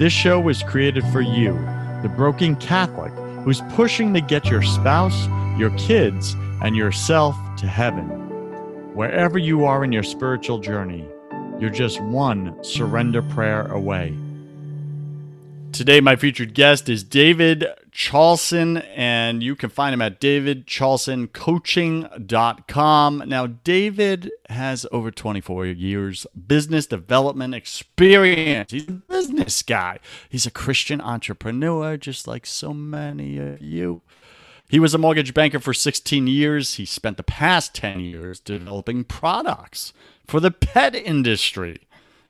This show was created for you, the broken Catholic who's pushing to get your spouse, your kids, and yourself to heaven. Wherever you are in your spiritual journey, you're just one surrender prayer away. Today, my featured guest is David Charlson, and you can find him at davidcharlsoncoaching.com. Now, David has over 24 years business development experience. He's a business guy, he's a Christian entrepreneur, just like so many of you. He was a mortgage banker for 16 years. He spent the past 10 years developing products for the pet industry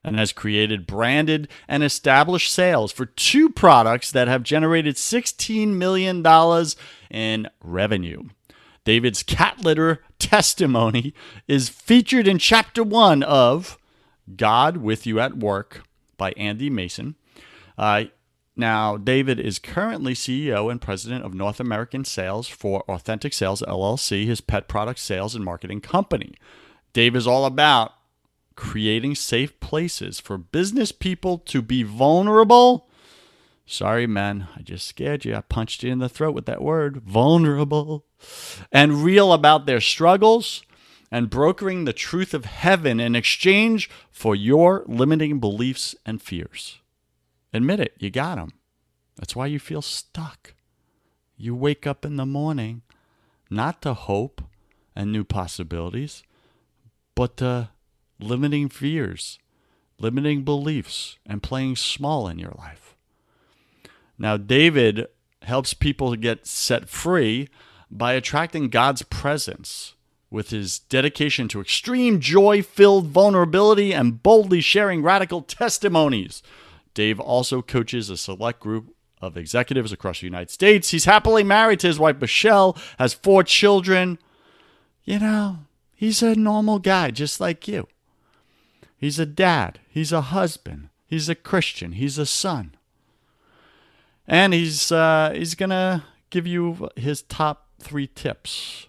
and has created branded and established sales for two products that have generated $16 million in revenue. David's cat litter testimony is featured in chapter one of God with You at Work by Andy Mason. Uh, now, David is currently CEO and president of North American Sales for Authentic Sales LLC, his pet product sales and marketing company. Dave is all about creating safe places for business people to be vulnerable. Sorry, man, I just scared you. I punched you in the throat with that word vulnerable. And real about their struggles and brokering the truth of heaven in exchange for your limiting beliefs and fears. Admit it, you got them. That's why you feel stuck. You wake up in the morning not to hope and new possibilities, but to limiting fears, limiting beliefs, and playing small in your life. Now, David helps people get set free by attracting God's presence with his dedication to extreme joy filled vulnerability and boldly sharing radical testimonies. Dave also coaches a select group of executives across the United States. He's happily married to his wife Michelle, has four children. You know, he's a normal guy just like you. He's a dad. He's a husband. He's a Christian. He's a son. And he's uh, he's gonna give you his top three tips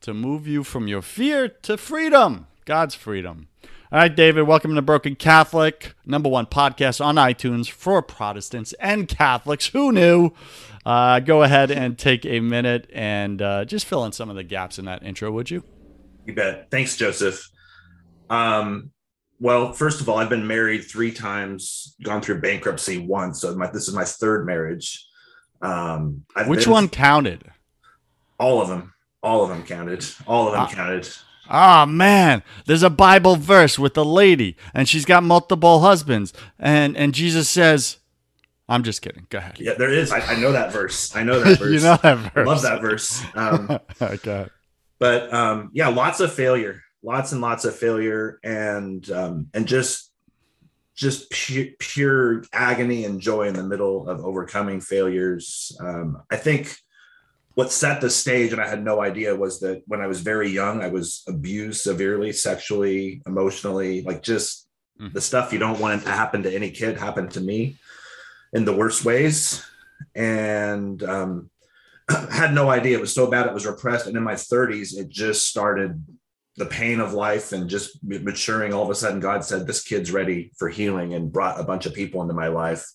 to move you from your fear to freedom, God's freedom. All right, David, welcome to Broken Catholic, number one podcast on iTunes for Protestants and Catholics. Who knew? Uh, go ahead and take a minute and uh, just fill in some of the gaps in that intro, would you? You bet. Thanks, Joseph. Um, well, first of all, I've been married three times, gone through bankruptcy once. So my, this is my third marriage. Um, I've Which one counted? All of them. All of them counted. All of them uh, counted. Oh man, there's a Bible verse with a lady, and she's got multiple husbands, and and Jesus says, "I'm just kidding." Go ahead. Yeah, there is. I, I know that verse. I know that verse. you know that verse. love that verse. Um, okay. But um, yeah, lots of failure lots and lots of failure and um, and just just pure, pure agony and joy in the middle of overcoming failures. Um, I think what set the stage, and I had no idea, was that when I was very young, I was abused severely, sexually, emotionally, like just mm-hmm. the stuff you don't want to happen to any kid happened to me in the worst ways. And um, had no idea it was so bad it was repressed. And in my 30s, it just started the pain of life and just maturing all of a sudden god said this kid's ready for healing and brought a bunch of people into my life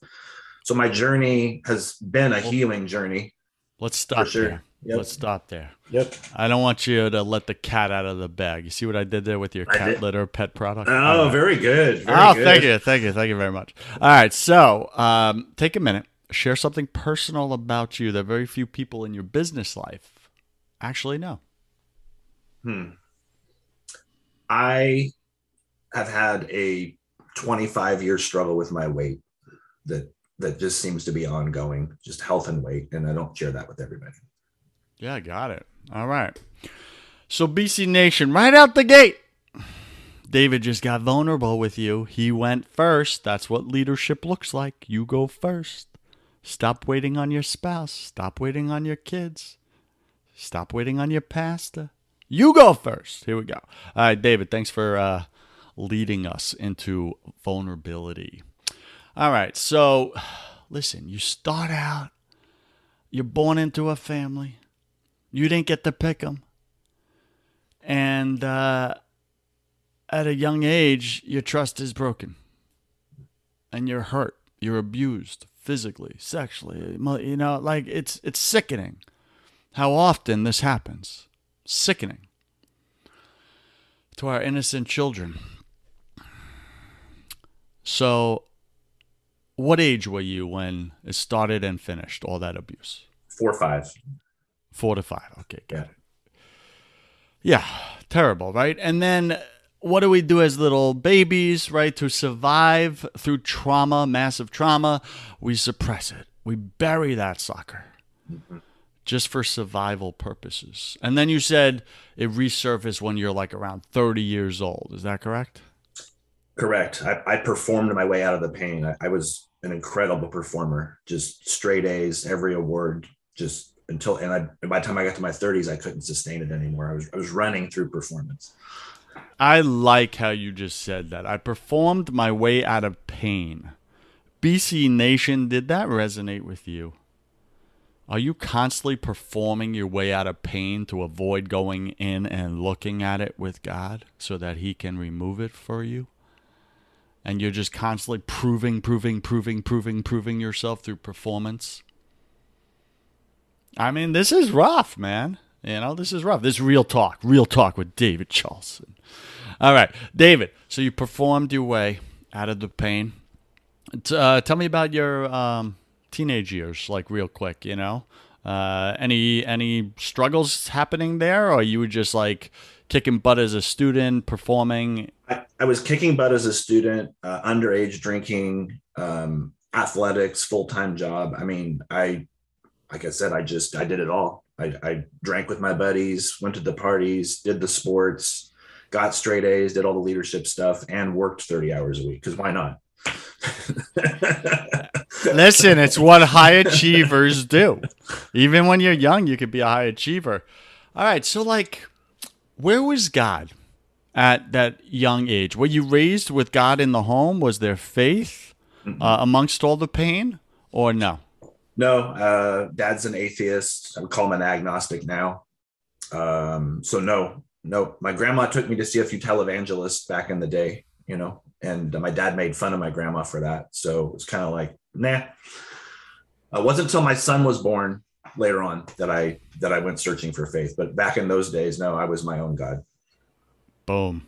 so my journey has been a healing journey let's stop sure. there Yep. Let's stop there. Yep. I don't want you to let the cat out of the bag. You see what I did there with your cat litter pet product? Oh, right. very good. Very oh, good. thank you, thank you, thank you very much. All right, so um, take a minute, share something personal about you that very few people in your business life actually know. Hmm. I have had a 25 year struggle with my weight that that just seems to be ongoing, just health and weight, and I don't share that with everybody. Yeah, I got it. All right. So, BC Nation, right out the gate, David just got vulnerable with you. He went first. That's what leadership looks like. You go first. Stop waiting on your spouse. Stop waiting on your kids. Stop waiting on your pastor. You go first. Here we go. All right, David, thanks for uh, leading us into vulnerability. All right, so listen, you start out, you're born into a family you didn't get to pick them. And uh, at a young age, your trust is broken. And you're hurt. You're abused physically, sexually. You know, like it's it's sickening how often this happens. Sickening to our innocent children. So, what age were you when it started and finished all that abuse? Four or five. Four to five. Okay, got it. Yeah, terrible, right? And then what do we do as little babies, right? To survive through trauma, massive trauma, we suppress it. We bury that sucker mm-hmm. Just for survival purposes. And then you said it resurfaced when you're like around 30 years old. Is that correct? Correct. I, I performed my way out of the pain. I, I was an incredible performer, just straight A's, every award, just until and I by the time I got to my 30s, I couldn't sustain it anymore. I was I was running through performance. I like how you just said that. I performed my way out of pain. BC Nation, did that resonate with you? Are you constantly performing your way out of pain to avoid going in and looking at it with God so that He can remove it for you? And you're just constantly proving, proving, proving, proving, proving yourself through performance? I mean, this is rough, man. You know, this is rough. This is real talk, real talk with David Charlson. All right, David. So you performed your way out of the pain. Uh, tell me about your um, teenage years, like real quick. You know, uh, any any struggles happening there, or you were just like kicking butt as a student, performing? I, I was kicking butt as a student, uh, underage drinking, um, athletics, full time job. I mean, I like I said, I just I did it all. I, I drank with my buddies, went to the parties, did the sports, got straight A's, did all the leadership stuff, and worked 30 hours a week. Because why not? Listen, it's what high achievers do. Even when you're young, you could be a high achiever. All right, so like, where was God at that young age? Were you raised with God in the home? Was there faith uh, amongst all the pain, or no? No, uh, dad's an atheist. I would call him an agnostic now. Um, so no, no. My grandma took me to see a few televangelists back in the day, you know, and my dad made fun of my grandma for that. So it's kind of like, nah. It wasn't until my son was born later on that I that I went searching for faith. But back in those days, no, I was my own God. Boom.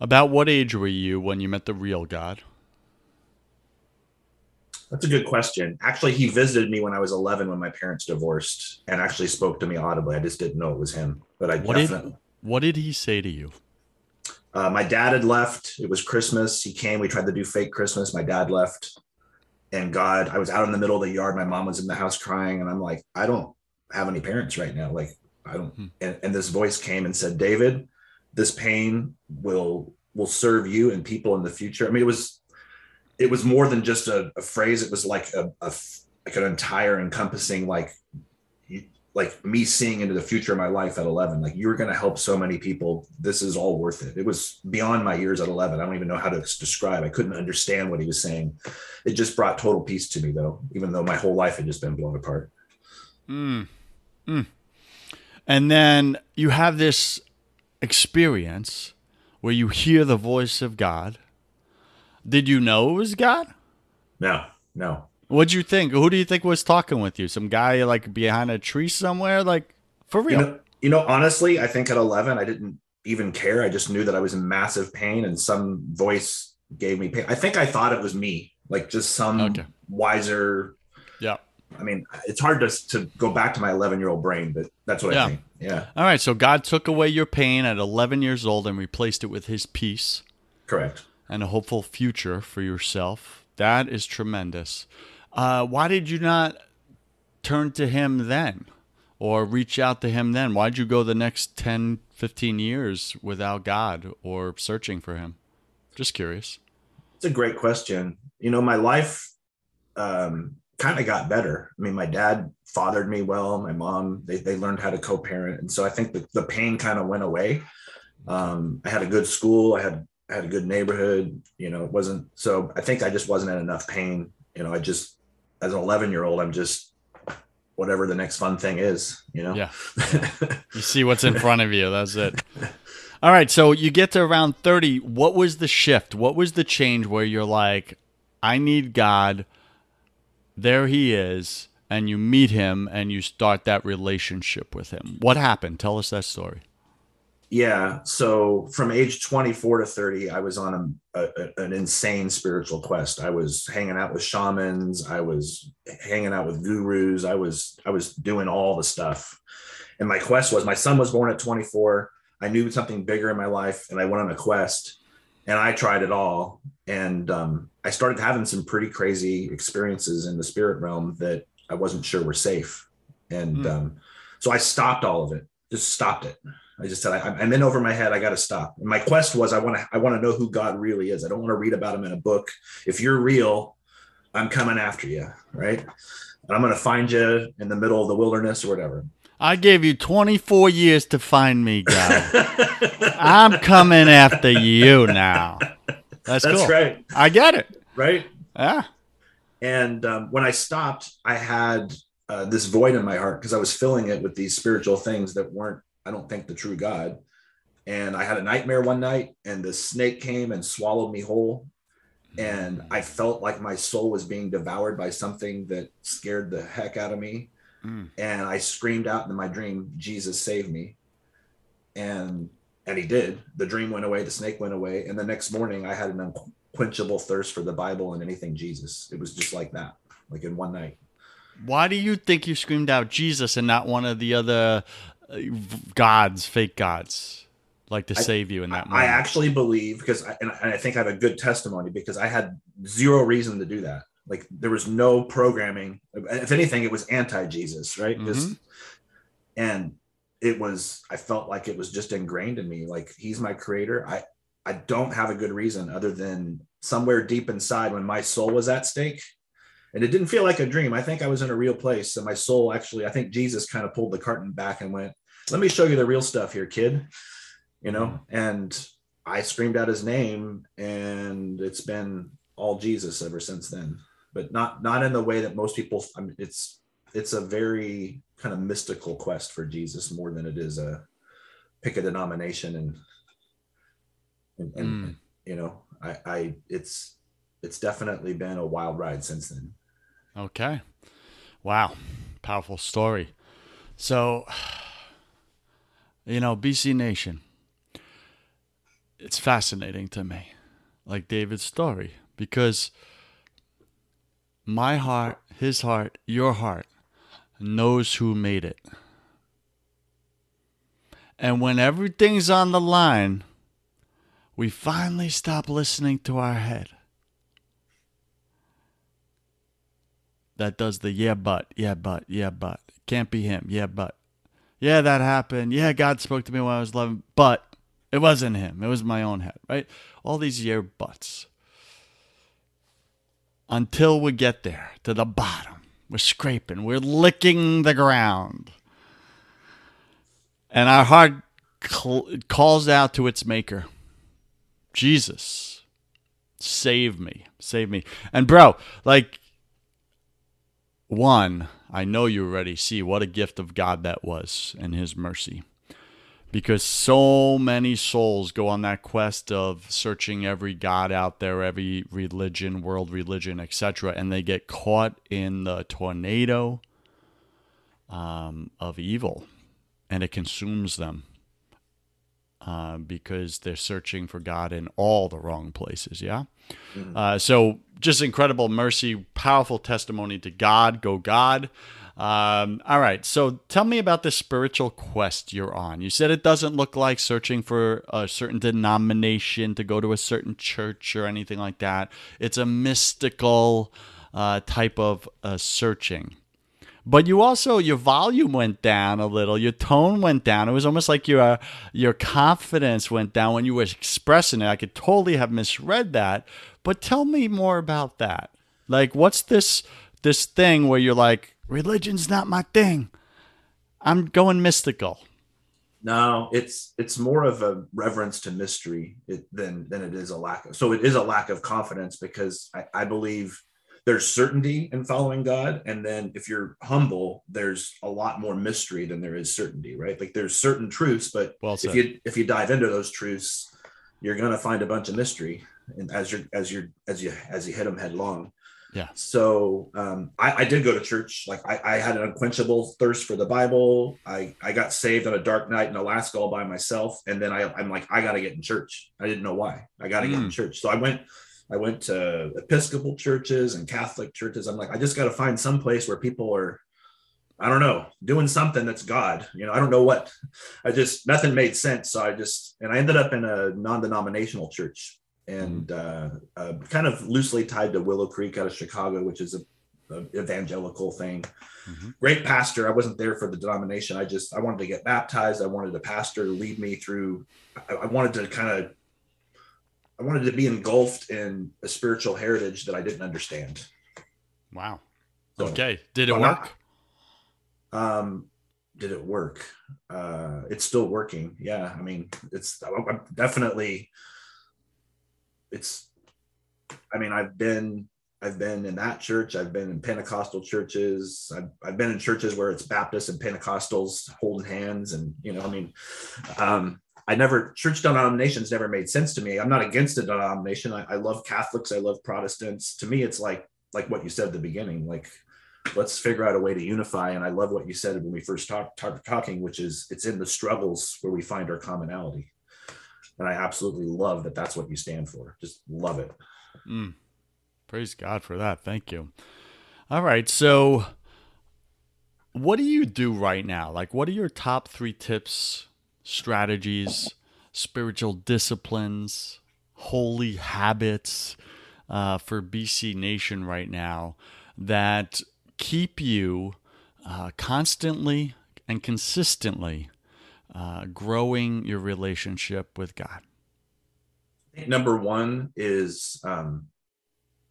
About what age were you when you met the real God? That's a good question. Actually, he visited me when I was 11 when my parents divorced and actually spoke to me audibly. I just didn't know it was him, but I what definitely. Did, what did he say to you? Uh, my dad had left. It was Christmas. He came. We tried to do fake Christmas. My dad left. And God, I was out in the middle of the yard. My mom was in the house crying. And I'm like, I don't have any parents right now. Like, I don't. Hmm. And, and this voice came and said, David, this pain will will serve you and people in the future. I mean, it was it was more than just a, a phrase. It was like a, a, like an entire encompassing like like me seeing into the future of my life at 11 like you're going to help so many people this is all worth it it was beyond my years at 11 i don't even know how to describe i couldn't understand what he was saying it just brought total peace to me though even though my whole life had just been blown apart mm. Mm. and then you have this experience where you hear the voice of god did you know it was God? No, no. What'd you think? Who do you think was talking with you? Some guy like behind a tree somewhere? Like for real? You know, you know, honestly, I think at 11, I didn't even care. I just knew that I was in massive pain and some voice gave me pain. I think I thought it was me, like just some okay. wiser. Yeah. I mean, it's hard to, to go back to my 11 year old brain, but that's what yeah. I think. Yeah. All right. So God took away your pain at 11 years old and replaced it with his peace. Correct. And a hopeful future for yourself. That is tremendous. Uh, why did you not turn to him then or reach out to him then? Why'd you go the next 10, 15 years without God or searching for him? Just curious. It's a great question. You know, my life um, kind of got better. I mean, my dad fathered me well. My mom, they, they learned how to co-parent. And so I think the, the pain kind of went away. Um, I had a good school. I had, had a good neighborhood, you know, it wasn't, so I think I just wasn't in enough pain. You know, I just as an 11 year old, I'm just whatever the next fun thing is, you know? Yeah. yeah. you see what's in front of you. That's it. All right. So you get to around 30. What was the shift? What was the change where you're like, I need God. There he is. And you meet him and you start that relationship with him. What happened? Tell us that story yeah so from age 24 to 30 i was on a, a, an insane spiritual quest. I was hanging out with shamans i was hanging out with gurus i was i was doing all the stuff. And my quest was my son was born at 24 i knew something bigger in my life and i went on a quest and i tried it all. And um, i started having some pretty crazy experiences in the spirit realm that i wasn't sure were safe. And mm. um, so i stopped all of it just stopped it I just said I, am in over my head. I got to stop. And my quest was I want to I want to know who God really is. I don't want to read about him in a book. If you're real, I'm coming after you, right? And I'm going to find you in the middle of the wilderness or whatever. I gave you 24 years to find me, God. I'm coming after you now. That's, That's cool. right. I get it. Right. Yeah. And um, when I stopped, I had uh, this void in my heart because I was filling it with these spiritual things that weren't I don't think the true God. And I had a nightmare one night, and the snake came and swallowed me whole. And I felt like my soul was being devoured by something that scared the heck out of me. Mm. And I screamed out in my dream, Jesus save me. And and he did. The dream went away, the snake went away. And the next morning I had an unquenchable thirst for the Bible and anything Jesus. It was just like that, like in one night. Why do you think you screamed out Jesus and not one of the other gods, fake gods, like to I, save you in that moment. I actually believe because, I, and I think I have a good testimony because I had zero reason to do that. Like there was no programming. If anything, it was anti-Jesus, right? Mm-hmm. Just and it was. I felt like it was just ingrained in me. Like he's my creator. I I don't have a good reason other than somewhere deep inside when my soul was at stake and it didn't feel like a dream. I think I was in a real place. And my soul actually, I think Jesus kind of pulled the curtain back and went, let me show you the real stuff here, kid. You know, mm-hmm. and I screamed out his name, and it's been all Jesus ever since then. But not not in the way that most people. I mean, it's it's a very kind of mystical quest for Jesus more than it is a pick a denomination and and, and mm. you know I I it's it's definitely been a wild ride since then. Okay. Wow. Powerful story. So you know, BC Nation, it's fascinating to me, like David's story, because my heart, his heart, your heart knows who made it. And when everything's on the line, we finally stop listening to our head. That does the yeah, but, yeah, but, yeah, but. Can't be him, yeah, but yeah, that happened. Yeah, God spoke to me when I was 11, but it wasn't him. It was my own head, right? All these year buts. Until we get there to the bottom, we're scraping, we're licking the ground. And our heart cl- calls out to its maker Jesus, save me, save me. And, bro, like, one, I know you already see what a gift of God that was and His mercy. because so many souls go on that quest of searching every god out there every religion world religion etc and they get caught in the tornado um, of evil and it consumes them uh, because they're searching for god in all the wrong places yeah mm-hmm. uh, so just incredible mercy powerful testimony to god go god um, all right. So tell me about the spiritual quest you're on. You said it doesn't look like searching for a certain denomination to go to a certain church or anything like that. It's a mystical uh, type of uh, searching. But you also your volume went down a little, your tone went down. It was almost like your uh, your confidence went down when you were expressing it. I could totally have misread that. But tell me more about that. Like, what's this this thing where you're like, religion's not my thing. I'm going mystical. No, it's it's more of a reverence to mystery than than it is a lack of. So it is a lack of confidence because I, I believe there's certainty in following God, and then if you're humble, there's a lot more mystery than there is certainty, right? Like there's certain truths, but well if you if you dive into those truths, you're gonna find a bunch of mystery, and as you're as you're as you as you hit them headlong. Yeah. So um, I, I, did go to church. Like I, I, had an unquenchable thirst for the Bible. I, I got saved on a dark night in Alaska all by myself. And then I, I'm like, I got to get in church. I didn't know why. I got to mm. get in hmm. church. So I went, I went to Episcopal churches and Catholic churches. I'm like, I just got to find some place where people are, I don't know, doing something that's God. You know, I don't know what. I just nothing made sense. So I just and I ended up in a non-denominational church and mm-hmm. uh, uh, kind of loosely tied to Willow Creek out of Chicago, which is a, a evangelical thing. Mm-hmm. Great pastor. I wasn't there for the denomination. I just I wanted to get baptized. I wanted a pastor to lead me through. I, I wanted to kind of I wanted to be engulfed in a spiritual heritage that I didn't understand. Wow. So, okay. Did it work? um, did it work? Uh, it's still working. Yeah. I mean, it's I'm definitely it's i mean i've been i've been in that church i've been in pentecostal churches i've, I've been in churches where it's baptists and pentecostals holding hands and you know i mean um, i never church denominations never made sense to me i'm not against a denomination I, I love catholics i love protestants to me it's like like what you said at the beginning like let's figure out a way to unify and i love what you said when we first talked talk, talking which is it's in the struggles where we find our commonality and I absolutely love that that's what you stand for. Just love it. Mm. Praise God for that. Thank you. All right. So, what do you do right now? Like, what are your top three tips, strategies, spiritual disciplines, holy habits uh, for BC Nation right now that keep you uh, constantly and consistently uh, growing your relationship with God? Number one is um,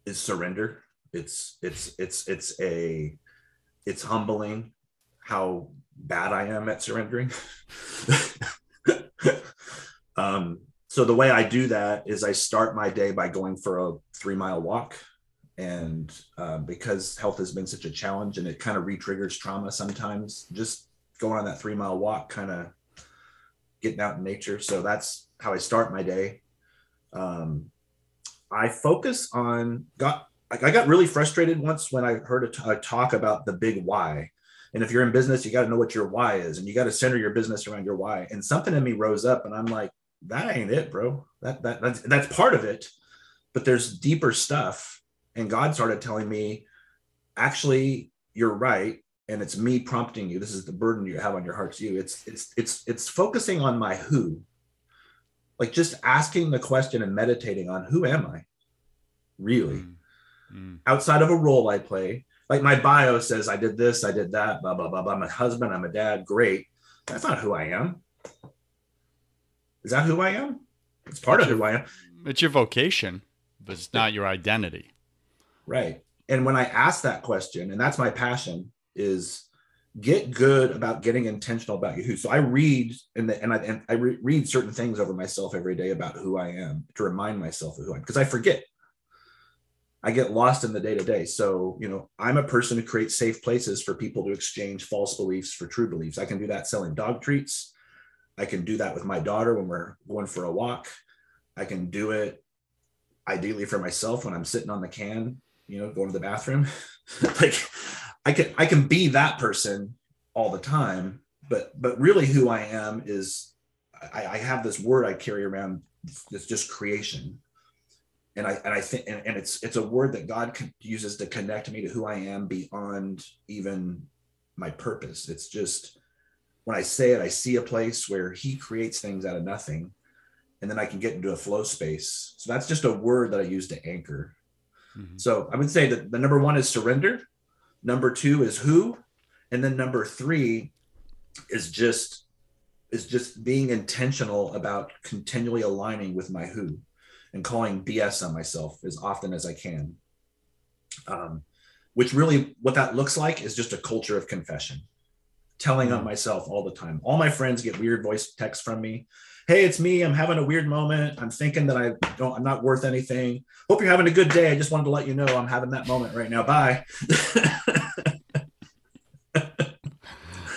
is surrender. It's it's it's it's a it's humbling how bad I am at surrendering. um, so the way I do that is I start my day by going for a three mile walk. And uh, because health has been such a challenge and it kind of re-triggers trauma sometimes, just going on that three mile walk kind of getting out in nature. So that's how I start my day. Um, I focus on got I got really frustrated once when I heard a, t- a talk about the big why. And if you're in business, you got to know what your why is, and you got to center your business around your why. And something in me rose up, and I'm like, that ain't it, bro. That that that's that's part of it, but there's deeper stuff. And God started telling me, actually, you're right and it's me prompting you this is the burden you have on your heart's you it's it's it's it's focusing on my who like just asking the question and meditating on who am i really mm. Mm. outside of a role i play like my bio says i did this i did that blah blah blah blah. I'm a husband i'm a dad. Great. That's not who i am. Is that who i am? It's part it's of your, who i am. it's your vocation but it's not your identity. Right. And when i ask that question and that's my passion is get good about getting intentional about you. Who. So I read and the, and I and I re- read certain things over myself every day about who I am to remind myself of who I am because I forget. I get lost in the day to day. So, you know, I'm a person who creates safe places for people to exchange false beliefs for true beliefs. I can do that selling dog treats. I can do that with my daughter when we're going for a walk. I can do it ideally for myself when I'm sitting on the can, you know, going to the bathroom. like I can I can be that person all the time, but but really who I am is I, I have this word I carry around that's just creation. And I and I think and, and it's it's a word that God uses to connect me to who I am beyond even my purpose. It's just when I say it, I see a place where he creates things out of nothing. And then I can get into a flow space. So that's just a word that I use to anchor. Mm-hmm. So I would say that the number one is surrender. Number two is who. And then number three is just is just being intentional about continually aligning with my who and calling BS on myself as often as I can. Um, which really what that looks like is just a culture of confession telling on mm. myself all the time. All my friends get weird voice texts from me. Hey, it's me. I'm having a weird moment. I'm thinking that I don't, I'm not worth anything. Hope you're having a good day. I just wanted to let you know I'm having that moment right now. Bye.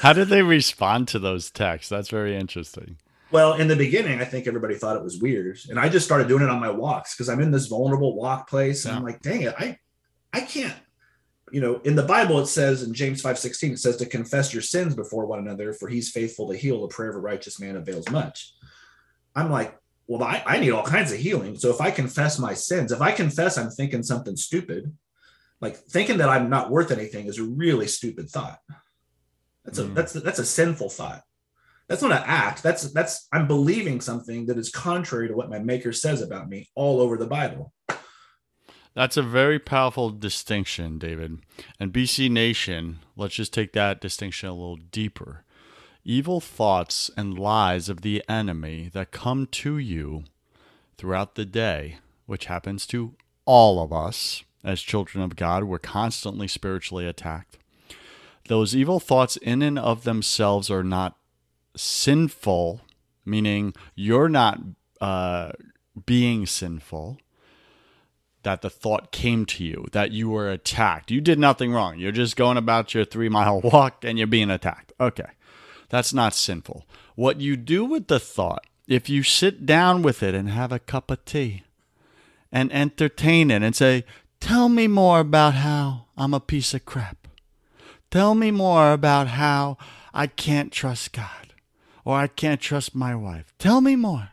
How did they respond to those texts? That's very interesting. Well, in the beginning, I think everybody thought it was weird. And I just started doing it on my walks because I'm in this vulnerable walk place. And yeah. I'm like, dang it, I I can't you know, in the Bible, it says in James 5 16, it says to confess your sins before one another, for he's faithful to heal. The prayer of a righteous man avails much. I'm like, well, I, I need all kinds of healing. So if I confess my sins, if I confess I'm thinking something stupid, like thinking that I'm not worth anything is a really stupid thought. That's a mm. that's that's a sinful thought. That's not an act. That's that's I'm believing something that is contrary to what my maker says about me all over the Bible. That's a very powerful distinction, David. And BC Nation, let's just take that distinction a little deeper. Evil thoughts and lies of the enemy that come to you throughout the day, which happens to all of us as children of God, we're constantly spiritually attacked. Those evil thoughts, in and of themselves, are not sinful, meaning you're not uh, being sinful that the thought came to you that you were attacked. You did nothing wrong. You're just going about your three mile walk and you're being attacked. Okay. That's not sinful. What you do with the thought, if you sit down with it and have a cup of tea and entertain it and say, Tell me more about how I'm a piece of crap. Tell me more about how I can't trust God or I can't trust my wife. Tell me more.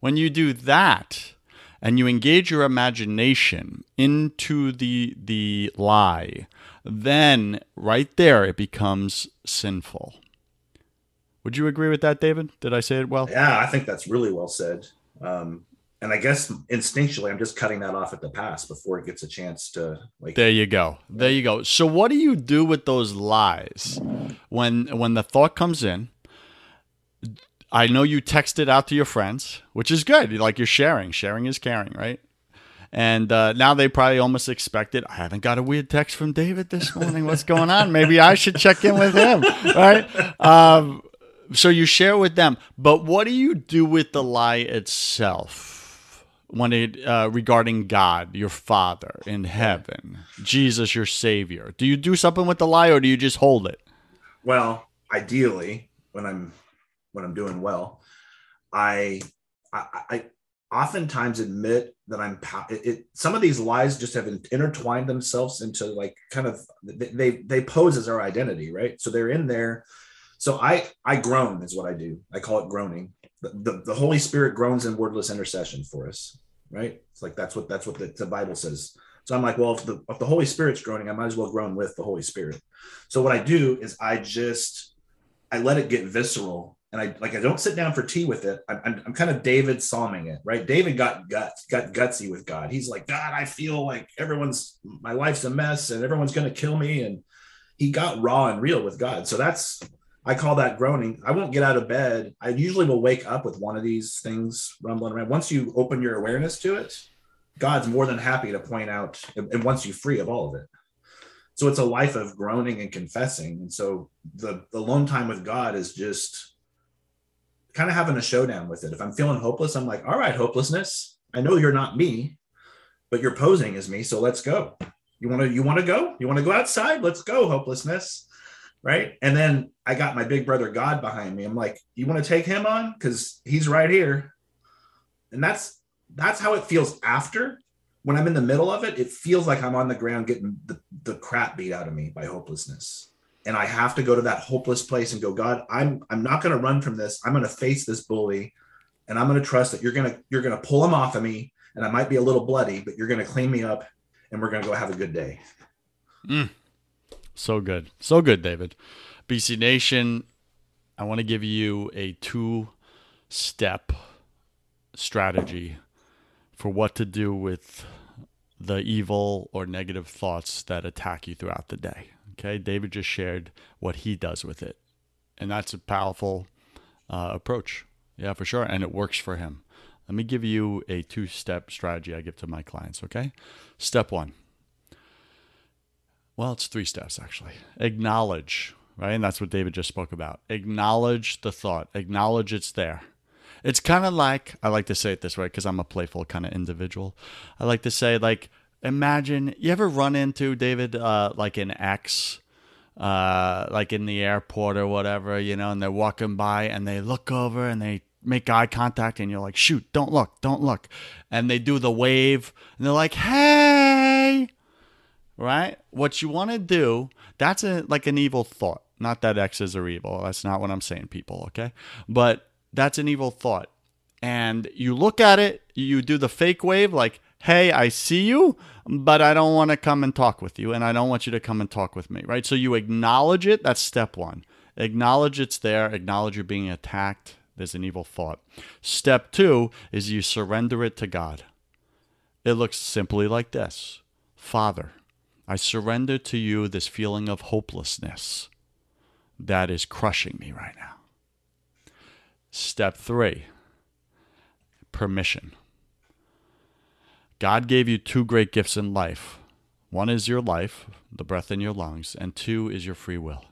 When you do that, and you engage your imagination into the the lie, then right there it becomes sinful. Would you agree with that, David? Did I say it well? Yeah, I think that's really well said. Um, and I guess instinctually, I'm just cutting that off at the pass before it gets a chance to like. There you go. There you go. So, what do you do with those lies when when the thought comes in? I know you texted out to your friends, which is good. Like you're sharing. Sharing is caring, right? And uh, now they probably almost expect it. I haven't got a weird text from David this morning. What's going on? Maybe I should check in with him, right? Um, so you share with them. But what do you do with the lie itself when it uh, regarding God, your Father in heaven, Jesus, your Savior? Do you do something with the lie, or do you just hold it? Well, ideally, when I'm when I'm doing well, I, I, I oftentimes admit that I'm it, it, some of these lies just have intertwined themselves into like kind of they they pose as our identity, right? So they're in there. So I I groan is what I do. I call it groaning. The, the, the Holy Spirit groans in wordless intercession for us, right? It's like that's what that's what the, the Bible says. So I'm like, well, if the if the Holy Spirit's groaning, I might as well groan with the Holy Spirit. So what I do is I just I let it get visceral and I like I don't sit down for tea with it. I'm, I'm, I'm, kind of David psalming it, right? David got guts, got gutsy with God. He's like, God, I feel like everyone's my life's a mess and everyone's gonna kill me. And he got raw and real with God. So that's I call that groaning. I won't get out of bed. I usually will wake up with one of these things rumbling around. Once you open your awareness to it, God's more than happy to point out and once you free of all of it. So it's a life of groaning and confessing. And so the the alone time with God is just kind of having a showdown with it. If I'm feeling hopeless, I'm like, all right, hopelessness. I know you're not me, but you're posing as me. So let's go. You want to, you want to go? You want to go outside? Let's go, hopelessness. right? And then I got my big brother God behind me. I'm like, you want to take him on? Because he's right here. And that's that's how it feels after. When I'm in the middle of it, it feels like I'm on the ground getting the, the crap beat out of me by hopelessness. And I have to go to that hopeless place and go, God, I'm I'm not going to run from this. I'm going to face this bully and I'm going to trust that you're going to you're going to pull him off of me and I might be a little bloody, but you're going to clean me up and we're going to go have a good day. Mm. So good. So good, David. BC Nation, I want to give you a two step strategy for what to do with the evil or negative thoughts that attack you throughout the day. Okay. David just shared what he does with it. And that's a powerful uh, approach. Yeah, for sure. And it works for him. Let me give you a two step strategy I give to my clients. Okay. Step one well, it's three steps actually. Acknowledge, right? And that's what David just spoke about. Acknowledge the thought, acknowledge it's there. It's kind of like, I like to say it this way because I'm a playful kind of individual. I like to say, like, imagine you ever run into David, uh, like an ex, uh, like in the airport or whatever, you know, and they're walking by and they look over and they make eye contact and you're like, shoot, don't look, don't look. And they do the wave and they're like, hey, right? What you want to do, that's a like an evil thought. Not that exes are evil. That's not what I'm saying, people, okay? But that's an evil thought. And you look at it, you do the fake wave like, "Hey, I see you, but I don't want to come and talk with you and I don't want you to come and talk with me." Right? So you acknowledge it, that's step 1. Acknowledge it's there, acknowledge you're being attacked. There's an evil thought. Step 2 is you surrender it to God. It looks simply like this. Father, I surrender to you this feeling of hopelessness that is crushing me right now. Step three permission. God gave you two great gifts in life. One is your life, the breath in your lungs, and two is your free will.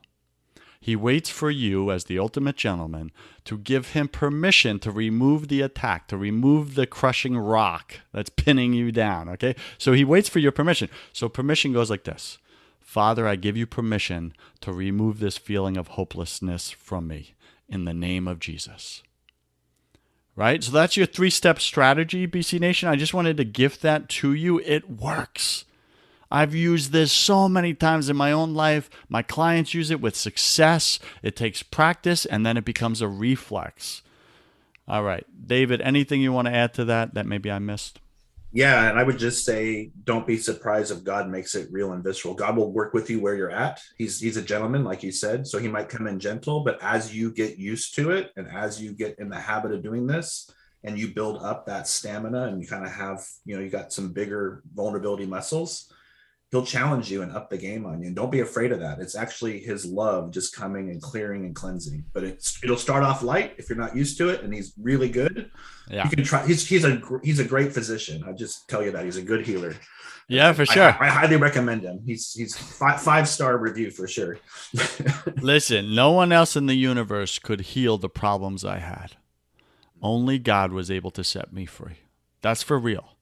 He waits for you, as the ultimate gentleman, to give him permission to remove the attack, to remove the crushing rock that's pinning you down. Okay? So he waits for your permission. So permission goes like this Father, I give you permission to remove this feeling of hopelessness from me in the name of Jesus. Right? So that's your three step strategy, BC Nation. I just wanted to gift that to you. It works. I've used this so many times in my own life. My clients use it with success. It takes practice and then it becomes a reflex. All right. David, anything you want to add to that that maybe I missed? Yeah, and I would just say don't be surprised if God makes it real and visceral. God will work with you where you're at. He's he's a gentleman like you said, so he might come in gentle, but as you get used to it and as you get in the habit of doing this and you build up that stamina and you kind of have, you know, you got some bigger vulnerability muscles, he'll challenge you and up the game on you. And don't be afraid of that. It's actually his love just coming and clearing and cleansing. But it's it'll start off light if you're not used to it, and he's really good. Yeah, you can try. He's he's a he's a great physician. I just tell you that he's a good healer. Yeah, for sure. I, I highly recommend him. He's he's five five star review for sure. Listen, no one else in the universe could heal the problems I had. Only God was able to set me free. That's for real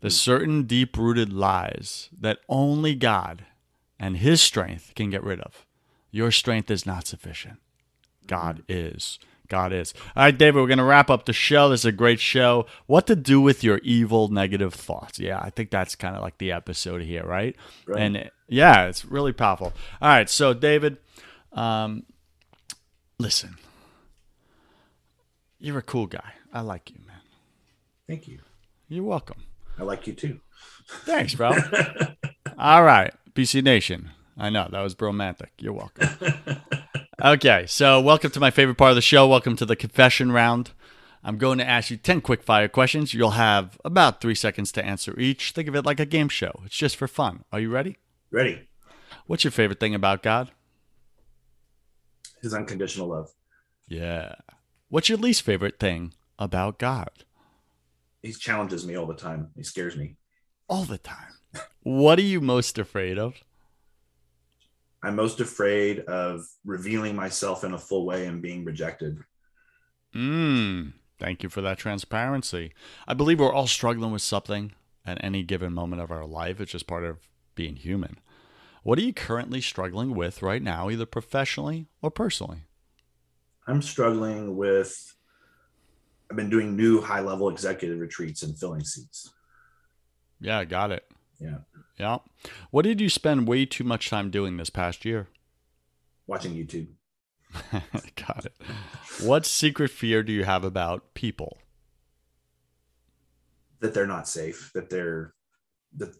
the certain deep rooted lies that only God and His strength can get rid of. Your strength is not sufficient. God is. God is. All right, David, we're going to wrap up the show. This is a great show. What to do with your evil, negative thoughts. Yeah, I think that's kind of like the episode here, right? right. And yeah, it's really powerful. All right, so, David, um, listen, you're a cool guy. I like you, man. Thank you. You're welcome. I like you too. Thanks, bro. All right, BC Nation. I know that was romantic. You're welcome. okay, so welcome to my favorite part of the show. Welcome to the confession round. I'm going to ask you 10 quick fire questions. You'll have about three seconds to answer each. Think of it like a game show. It's just for fun. Are you ready? Ready. What's your favorite thing about God? His unconditional love. Yeah. What's your least favorite thing about God? He challenges me all the time. He scares me all the time. what are you most afraid of? I'm most afraid of revealing myself in a full way and being rejected. Mm, thank you for that transparency. I believe we're all struggling with something at any given moment of our life. It's just part of being human. What are you currently struggling with right now, either professionally or personally? I'm struggling with, I've been doing new high level executive retreats and filling seats. Yeah, got it. Yeah. Yeah. What did you spend way too much time doing this past year? Watching YouTube. got it. What secret fear do you have about people? That they're not safe, that they're, that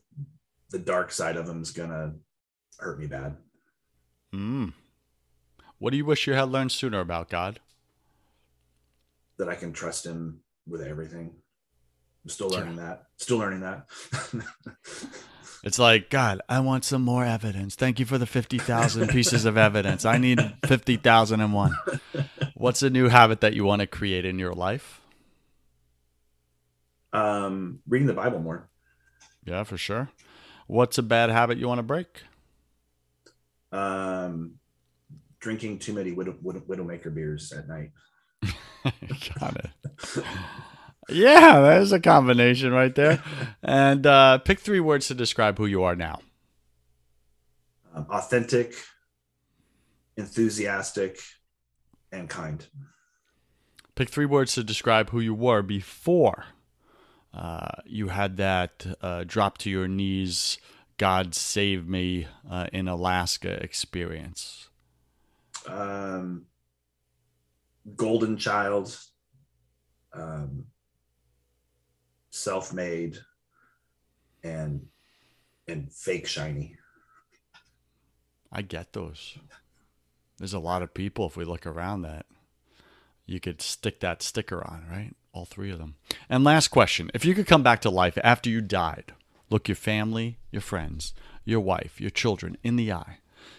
the dark side of them is going to hurt me bad. Mm. What do you wish you had learned sooner about God? That I can trust Him with everything. I'm still learning sure. that. Still learning that. it's like, God, I want some more evidence. Thank you for the 50,000 pieces of evidence. I need 50,001. What's a new habit that you want to create in your life? Um, reading the Bible more. Yeah, for sure. What's a bad habit you want to break? Um, drinking too many Widow, Widow, Widowmaker beers at night. Got it. yeah, there's a combination right there. And uh, pick three words to describe who you are now. Um, authentic, enthusiastic, and kind. Pick three words to describe who you were before uh, you had that uh, drop to your knees, God save me uh, in Alaska experience um, golden child, um, self-made, and and fake shiny. I get those. There's a lot of people if we look around that you could stick that sticker on, right? All three of them. And last question if you could come back to life after you died, look your family, your friends, your wife, your children in the eye,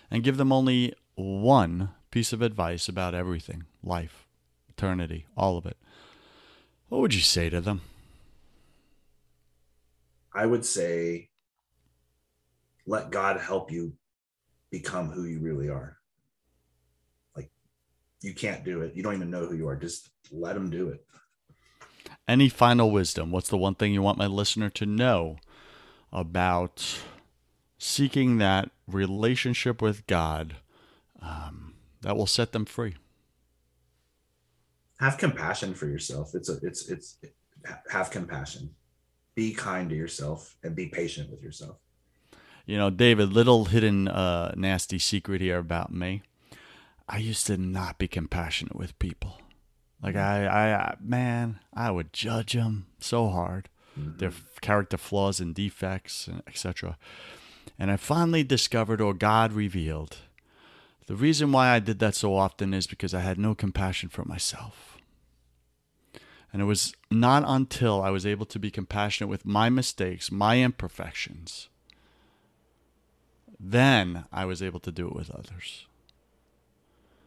and give them only one piece of advice about everything life, eternity, all of it, what would you say to them? I would say, let God help you become who you really are. Like, you can't do it. You don't even know who you are. Just let Him do it. Any final wisdom? What's the one thing you want my listener to know about seeking that relationship with God? Um, that will set them free. Have compassion for yourself. It's a it's it's have compassion. Be kind to yourself and be patient with yourself. You know, David, little hidden uh, nasty secret here about me. I used to not be compassionate with people. Like I, I, man, I would judge them so hard, mm-hmm. their character flaws and defects, and etc. And I finally discovered, or God revealed, the reason why I did that so often is because I had no compassion for myself. And it was not until I was able to be compassionate with my mistakes, my imperfections, then I was able to do it with others.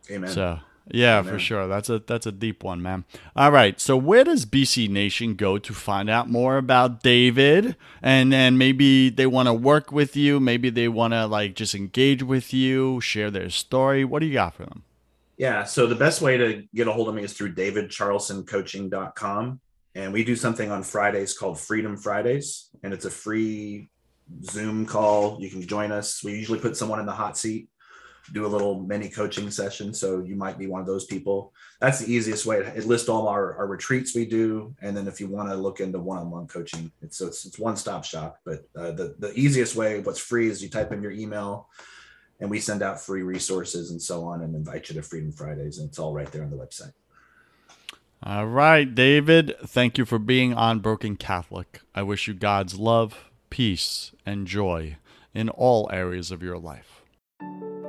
Amen. So yeah, for sure. That's a that's a deep one, man. All right. So where does BC Nation go to find out more about David? And then maybe they want to work with you, maybe they want to like just engage with you, share their story. What do you got for them? Yeah, so the best way to get a hold of me is through davidcharlsoncoaching.com and we do something on Fridays called Freedom Fridays and it's a free Zoom call. You can join us. We usually put someone in the hot seat do a little mini coaching session. So you might be one of those people. That's the easiest way. It lists all our, our retreats we do. And then if you want to look into one-on-one coaching, it's, it's, it's one-stop shop, but uh, the, the easiest way, what's free is you type in your email and we send out free resources and so on and invite you to Freedom Fridays. And it's all right there on the website. All right, David, thank you for being on Broken Catholic. I wish you God's love, peace, and joy in all areas of your life.